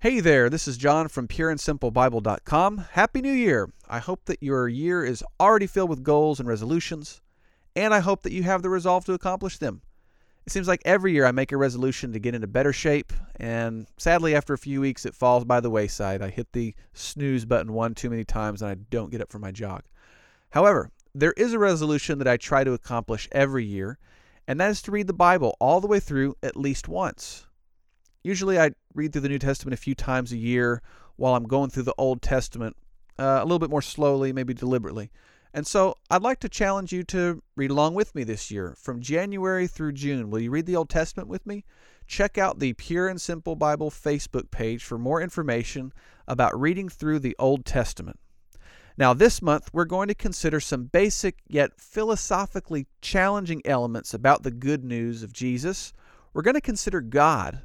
Hey there, this is John from pureandsimplebible.com. Happy New Year! I hope that your year is already filled with goals and resolutions, and I hope that you have the resolve to accomplish them. It seems like every year I make a resolution to get into better shape, and sadly, after a few weeks, it falls by the wayside. I hit the snooze button one too many times and I don't get up for my jog. However, there is a resolution that I try to accomplish every year, and that is to read the Bible all the way through at least once. Usually, I read through the New Testament a few times a year while I'm going through the Old Testament uh, a little bit more slowly, maybe deliberately. And so I'd like to challenge you to read along with me this year from January through June. Will you read the Old Testament with me? Check out the Pure and Simple Bible Facebook page for more information about reading through the Old Testament. Now, this month, we're going to consider some basic yet philosophically challenging elements about the good news of Jesus. We're going to consider God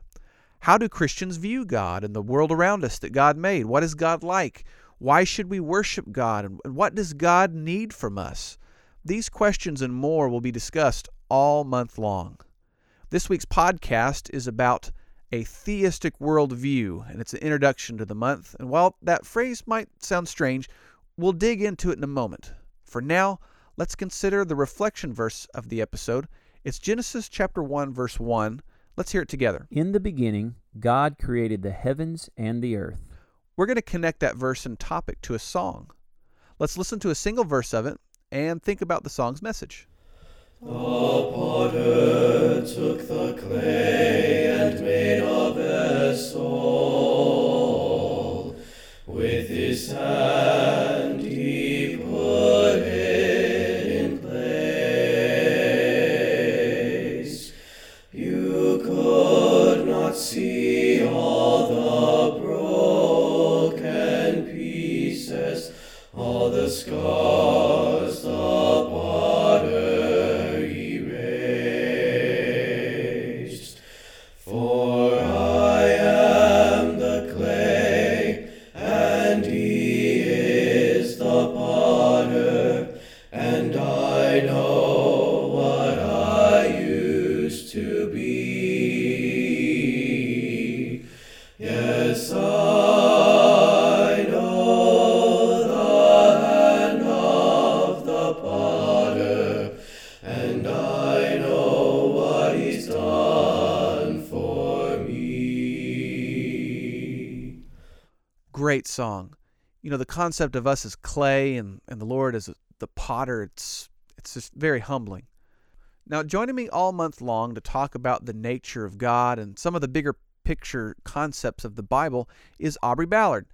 how do Christians view God and the world around us that God made? What is God like? Why should we worship God? And what does God need from us? These questions and more will be discussed all month long. This week's podcast is about a theistic worldview, and it's an introduction to the month. And while that phrase might sound strange, we'll dig into it in a moment. For now, let's consider the reflection verse of the episode. It's Genesis chapter 1 verse 1 Let's hear it together. In the beginning, God created the heavens and the earth. We're going to connect that verse and topic to a song. Let's listen to a single verse of it and think about the song's message. The potter took the clay and made Great song. You know, the concept of us as clay and, and the Lord as the potter, it's, it's just very humbling. Now, joining me all month long to talk about the nature of God and some of the bigger picture concepts of the Bible is Aubrey Ballard.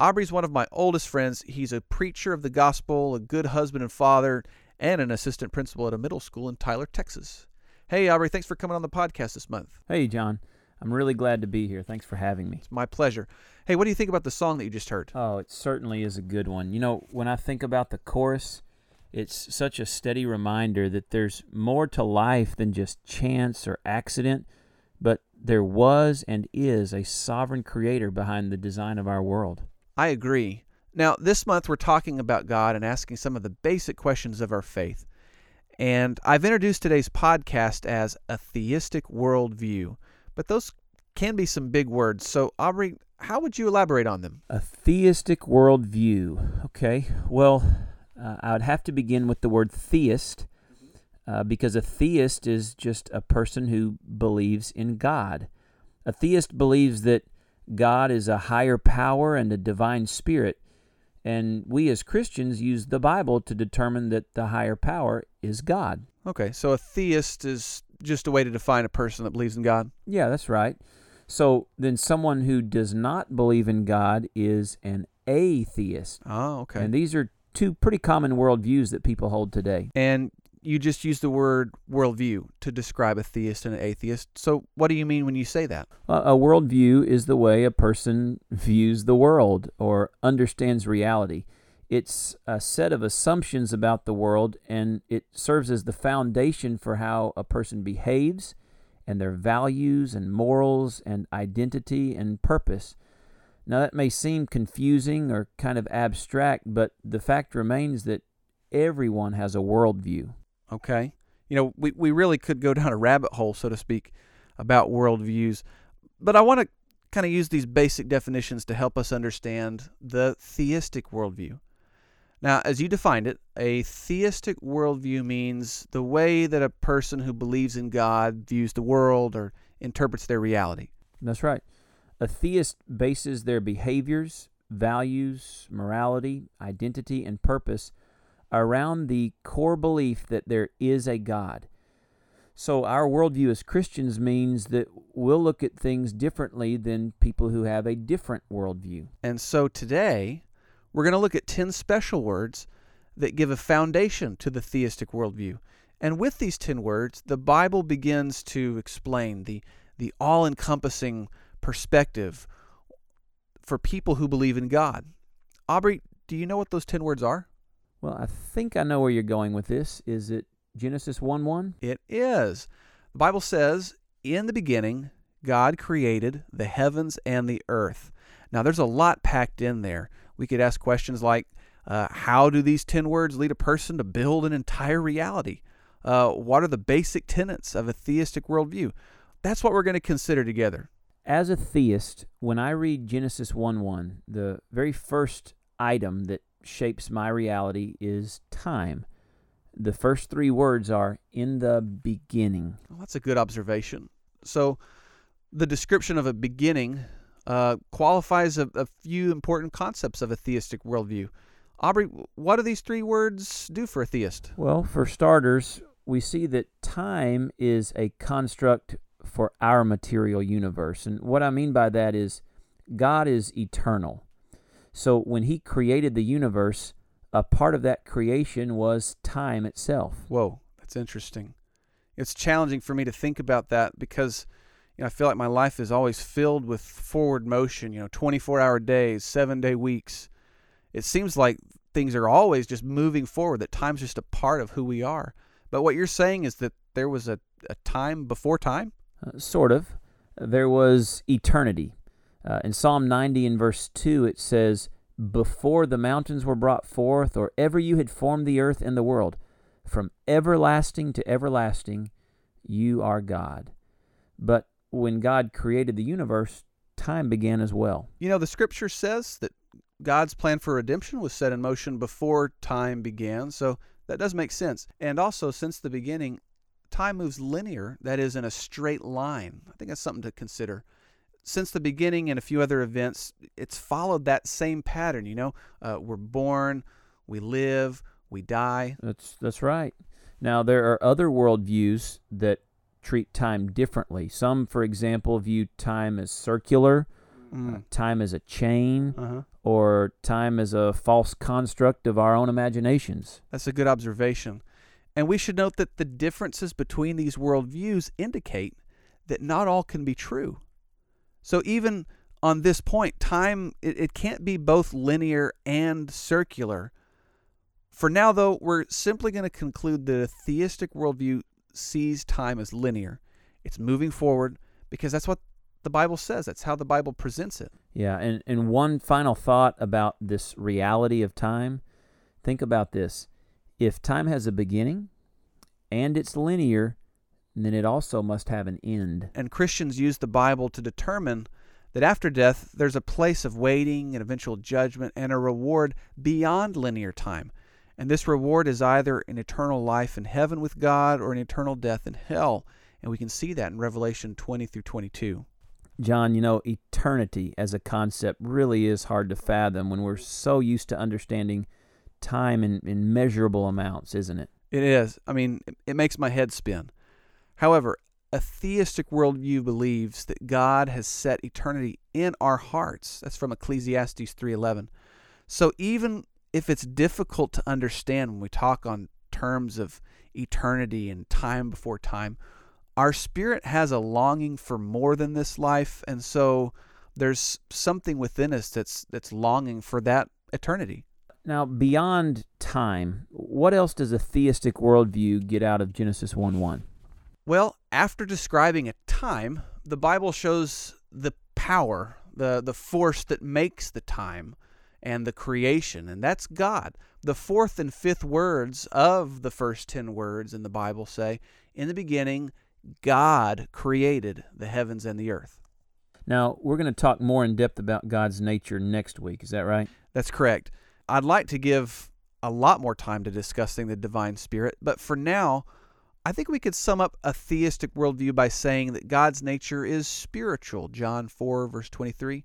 Aubrey's one of my oldest friends. He's a preacher of the gospel, a good husband and father, and an assistant principal at a middle school in Tyler, Texas. Hey, Aubrey, thanks for coming on the podcast this month. Hey, John. I'm really glad to be here. Thanks for having me. It's my pleasure. Hey, what do you think about the song that you just heard? Oh, it certainly is a good one. You know, when I think about the chorus, it's such a steady reminder that there's more to life than just chance or accident, but there was and is a sovereign creator behind the design of our world. I agree. Now, this month we're talking about God and asking some of the basic questions of our faith. And I've introduced today's podcast as a theistic worldview, but those can be some big words. So, Aubrey, how would you elaborate on them? A theistic worldview. Okay, well, uh, I would have to begin with the word theist uh, because a theist is just a person who believes in God. A theist believes that God is a higher power and a divine spirit, and we as Christians use the Bible to determine that the higher power is God. Okay, so a theist is just a way to define a person that believes in God. Yeah, that's right. So then someone who does not believe in God is an atheist. Oh, okay. And these are two pretty common worldviews that people hold today. And you just use the word worldview to describe a theist and an atheist. So, what do you mean when you say that? Uh, a worldview is the way a person views the world or understands reality. It's a set of assumptions about the world, and it serves as the foundation for how a person behaves and their values and morals and identity and purpose. Now, that may seem confusing or kind of abstract, but the fact remains that everyone has a worldview. Okay. You know, we, we really could go down a rabbit hole, so to speak, about worldviews. But I want to kind of use these basic definitions to help us understand the theistic worldview. Now, as you defined it, a theistic worldview means the way that a person who believes in God views the world or interprets their reality. That's right. A theist bases their behaviors, values, morality, identity, and purpose around the core belief that there is a God. So, our worldview as Christians means that we'll look at things differently than people who have a different worldview. And so today, we're going to look at 10 special words that give a foundation to the theistic worldview. And with these 10 words, the Bible begins to explain the, the all encompassing perspective for people who believe in God. Aubrey, do you know what those 10 words are? Well, I think I know where you're going with this. Is it Genesis 1 1? It is. The Bible says, In the beginning, God created the heavens and the earth. Now, there's a lot packed in there. We could ask questions like, uh, How do these 10 words lead a person to build an entire reality? Uh, what are the basic tenets of a theistic worldview? That's what we're going to consider together. As a theist, when I read Genesis 1 1, the very first item that shapes my reality is time. The first three words are in the beginning. Well, that's a good observation. So, the description of a beginning uh, qualifies a, a few important concepts of a theistic worldview. Aubrey, what do these three words do for a theist? Well, for starters, we see that time is a construct for our material universe. And what I mean by that is God is eternal. So when He created the universe, a part of that creation was time itself. Whoa, that's interesting. It's challenging for me to think about that because know, I feel like my life is always filled with forward motion, you know, 24 hour days, seven day weeks. It seems like things are always just moving forward, that time's just a part of who we are. But what you're saying is that there was a, a time before time? Uh, sort of. There was eternity. Uh, in Psalm 90 in verse 2, it says, Before the mountains were brought forth, or ever you had formed the earth and the world, from everlasting to everlasting, you are God. But when God created the universe, time began as well. You know, the scripture says that God's plan for redemption was set in motion before time began, so that does make sense. And also, since the beginning, time moves linear, that is, in a straight line. I think that's something to consider. Since the beginning and a few other events, it's followed that same pattern. You know, uh, we're born, we live, we die. That's that's right. Now there are other worldviews that treat time differently. Some, for example, view time as circular, Mm. uh, time as a chain, Uh-huh. or time as a false construct of our own imaginations. That's a good observation. And we should note that the differences between these worldviews indicate that not all can be true. So even on this point, time it, it can't be both linear and circular. For now, though, we're simply going to conclude that a theistic worldview sees time as linear. It's moving forward because that's what the Bible says. That's how the Bible presents it. Yeah, and, and one final thought about this reality of time. Think about this. If time has a beginning and it's linear, then it also must have an end. And Christians use the Bible to determine that after death, there's a place of waiting and eventual judgment and a reward beyond linear time. And this reward is either an eternal life in heaven with God or an eternal death in hell. And we can see that in Revelation 20 through 22. John, you know, eternity as a concept really is hard to fathom when we're so used to understanding time in, in measurable amounts, isn't it? It is. I mean, it- makes my head spin. However, a theistic worldview believes that God has set eternity in our hearts. That's from Ecclesiastes 3:11. So even if it's difficult to understand when we talk on terms of eternity and time before time, our spirit has a longing for more than this life, and so there's something within us that's that's longing for that eternity. Now, beyond time, what else does a theistic worldview get out of Genesis 1 1? Well, after describing a time, the Bible shows the power, the, the force that makes the time and the creation, and that's God. The fourth and fifth words of the first 10 words in the Bible say, In the beginning, God created the heavens and the earth. Now, we're going to talk more in depth about God's nature next week. Is that right? That's correct. I'd like to give a lot more time to discussing the divine spirit, but for now, I think we could sum up a theistic worldview by saying that God's nature is spiritual, John 4, verse 23,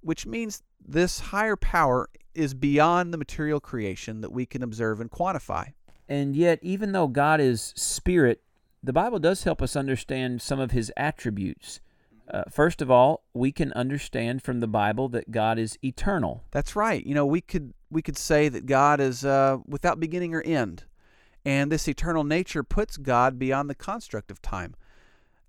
which means this higher power is beyond the material creation that we can observe and quantify. And yet, even though God is spirit, the Bible does help us understand some of his attributes. Uh, first of all, we can understand from the Bible that God is eternal. That's right. You know, we could we could say that God is uh, without beginning or end, and this eternal nature puts God beyond the construct of time.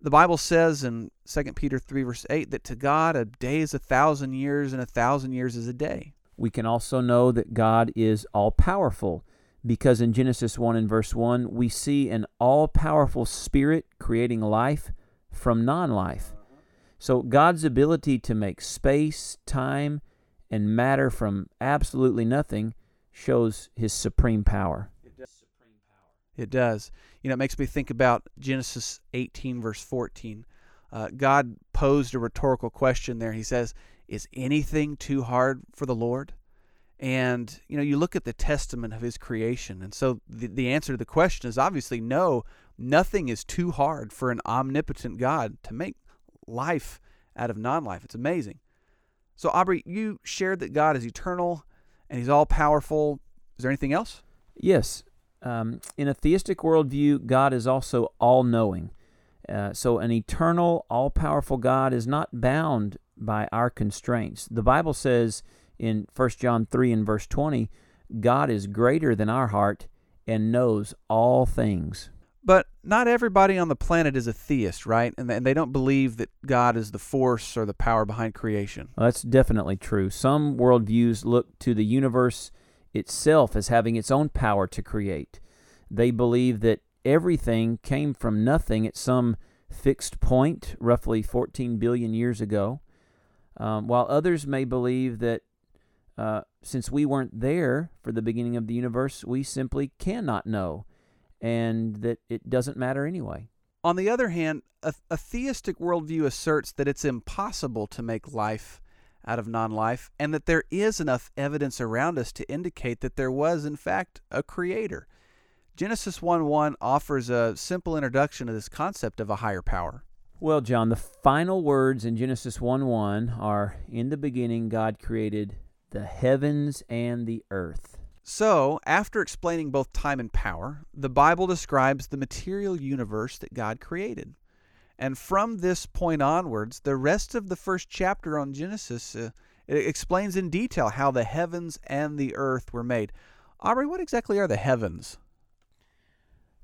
The Bible says in 2 Peter 3 verse 8 that to God a day is a thousand years and a thousand years is a day. We can also know that God is all powerful because in Genesis 1 and verse 1 we see an all powerful spirit creating life from non life. So God's ability to make space, time, and matter from absolutely nothing shows his supreme power. It does. You know, it makes me think about Genesis 18, verse 14. Uh, God posed a rhetorical question there. He says, Is anything too hard for the Lord? And, you know, you look at the testament of his creation. And so the, the answer to the question is obviously no, nothing is too hard for an omnipotent God to make life out of non life. It's amazing. So, Aubrey, you shared that God is eternal and he's all powerful. Is there anything else? Yes. Um, in a theistic worldview, God is also all knowing. Uh, so, an eternal, all powerful God is not bound by our constraints. The Bible says in 1 John 3 and verse 20, God is greater than our heart and knows all things. But not everybody on the planet is a theist, right? And they don't believe that God is the force or the power behind creation. Well, that's definitely true. Some worldviews look to the universe itself as having its own power to create. They believe that everything came from nothing at some fixed point, roughly 14 billion years ago, um, while others may believe that uh, since we weren't there for the beginning of the universe, we simply cannot know and that it doesn't matter anyway. On the other hand, a, a theistic worldview asserts that it's impossible to make life out of non life and that there is enough evidence around us to indicate that there was, in fact, a creator. Genesis 1 1 offers a simple introduction to this concept of a higher power. Well, John, the final words in Genesis 1 1 are In the beginning, God created the heavens and the earth. So, after explaining both time and power, the Bible describes the material universe that God created. And from this point onwards, the rest of the first chapter on Genesis uh, it explains in detail how the heavens and the earth were made. Aubrey, what exactly are the heavens?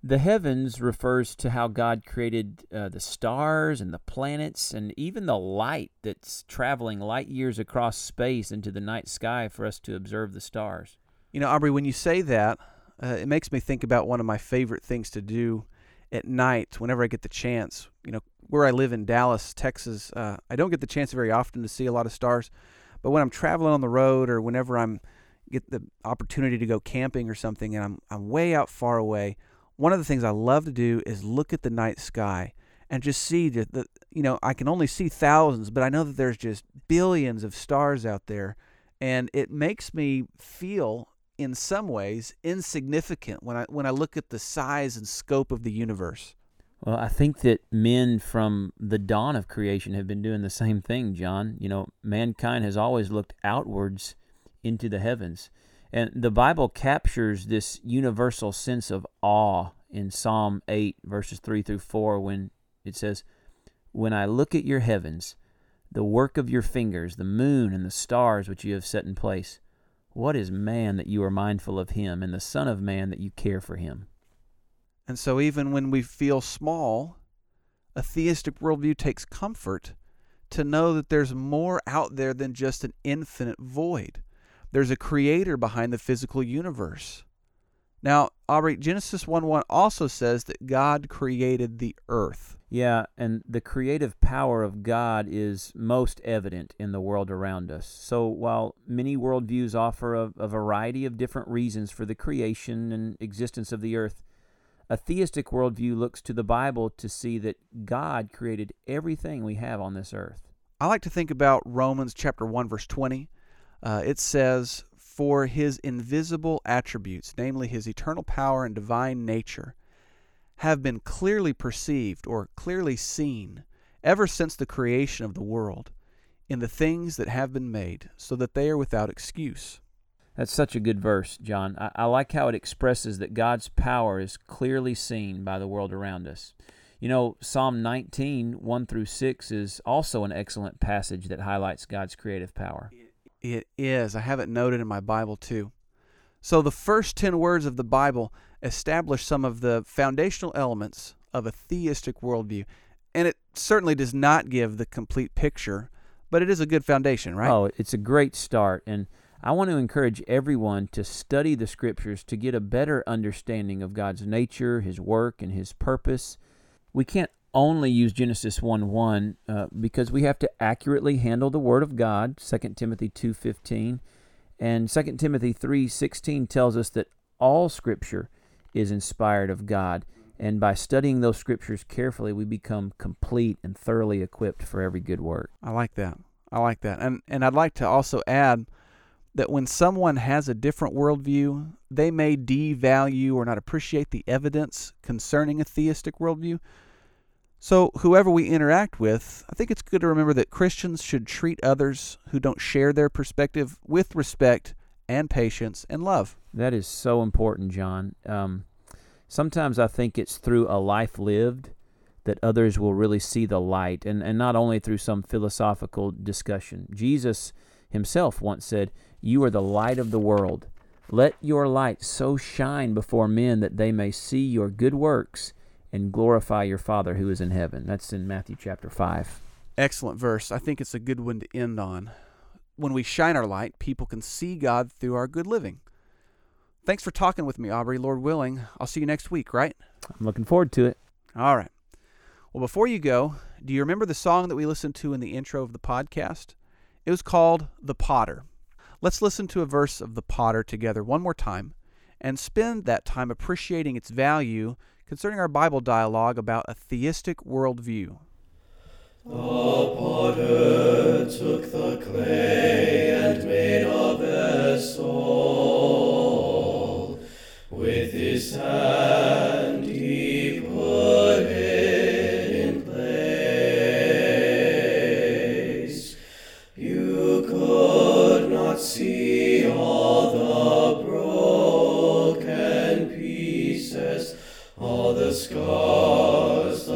The heavens refers to how God created uh, the stars and the planets and even the light that's traveling light years across space into the night sky for us to observe the stars. You know, Aubrey, when you say that, uh, it makes me think about one of my favorite things to do at night whenever I get the chance. You know, where I live in Dallas, Texas, uh, I don't get the chance very often to see a lot of stars. But when I'm traveling on the road or whenever I'm get the opportunity to go camping or something and I'm I'm way out far away, one of the things I love to do is look at the night sky and just see the, the you know, I can only see thousands, but I know that there's just billions of stars out there and it makes me feel in some ways insignificant when I when I look at the size and scope of the universe. Well, I think that men from the dawn of creation have been doing the same thing, John. You know, mankind has always looked outwards into the heavens. And the Bible captures this universal sense of awe in Psalm 8, verses 3 through 4, when it says, When I look at your heavens, the work of your fingers, the moon and the stars which you have set in place, what is man that you are mindful of him, and the Son of Man that you care for him? And so, even when we feel small, a theistic worldview takes comfort to know that there's more out there than just an infinite void. There's a creator behind the physical universe. Now, Aubrey, Genesis 1 1 also says that God created the earth. Yeah, and the creative power of God is most evident in the world around us. So while many worldviews offer a, a variety of different reasons for the creation and existence of the earth, a theistic worldview looks to the Bible to see that God created everything we have on this earth. I like to think about Romans chapter 1 verse 20. Uh, it says, "For his invisible attributes, namely his eternal power and divine nature, have been clearly perceived or clearly seen ever since the creation of the world in the things that have been made, so that they are without excuse." That's such a good verse, John. I, I, like how it expresses that God's power is clearly seen by the world around us. You know, Psalm 19, 1 through 6 is also an excellent passage that highlights God's creative power. It is. I have it noted in my Bible too. So the first 10 words of the Bible establish some of the foundational elements of a theistic worldview. And it certainly does not give the complete picture, but it is a good foundation, right? Oh, it's a great start. And I want to encourage everyone to study the scriptures to get a better understanding of God's nature, His work, and His purpose. We can't only use Genesis 1 1 uh, because we have to accurately handle the Word of God, 2 Timothy 2.15. And 2 Timothy 3.16 tells us that all Scripture is inspired of God. And by studying those Scriptures carefully, we become complete and thoroughly equipped for every good work. I like that. I like that. And, and I'd like to also add that when someone has a different worldview, they may devalue or not appreciate the evidence concerning a theistic worldview. So, whoever we interact with, I think it's good to remember that Christians should treat others who don't share their perspective with respect and patience and love. That is so important, John. Um, sometimes I think it's through a life lived that others will really see the light, and, and not only through some philosophical discussion. Jesus himself once said, You are the light of the world. Let your light so shine before men that they may see your good works and glorify your Father who is in heaven. That's in Matthew chapter 5. Excellent verse. I think it's a good one to end on. When we shine our light, people can see God through our good living. Thanks for talking with me, Aubrey. Lord willing, I'll see you next week, right? I'm looking forward to it. All right. Well, before you go, do you remember the song that we listened to in the intro of the podcast? It was called The Potter. Let's listen to a verse of The Potter together one more time and spend that time appreciating its value concerning our Bible dialogue about a theistic worldview. The potter took the clay and made a vessel. With his hand the scars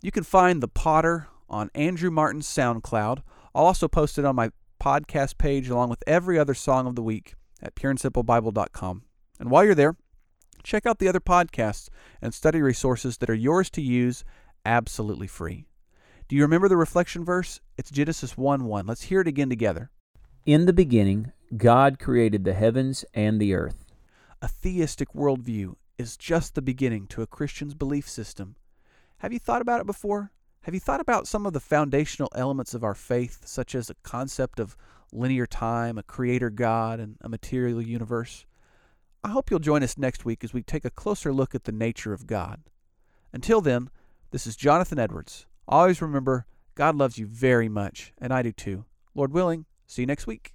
You can find The Potter on Andrew Martin's SoundCloud. I'll also post it on my podcast page along with every other song of the week at pureandsimplebible.com. And while you're there, check out the other podcasts and study resources that are yours to use absolutely free. Do you remember the reflection verse? It's Genesis 1 1. Let's hear it again together. In the beginning, God created the heavens and the earth. A theistic worldview is just the beginning to a Christian's belief system. Have you thought about it before? Have you thought about some of the foundational elements of our faith, such as the concept of linear time, a creator God, and a material universe? I hope you'll join us next week as we take a closer look at the nature of God. Until then, this is Jonathan Edwards. Always remember, God loves you very much, and I do too. Lord willing, see you next week.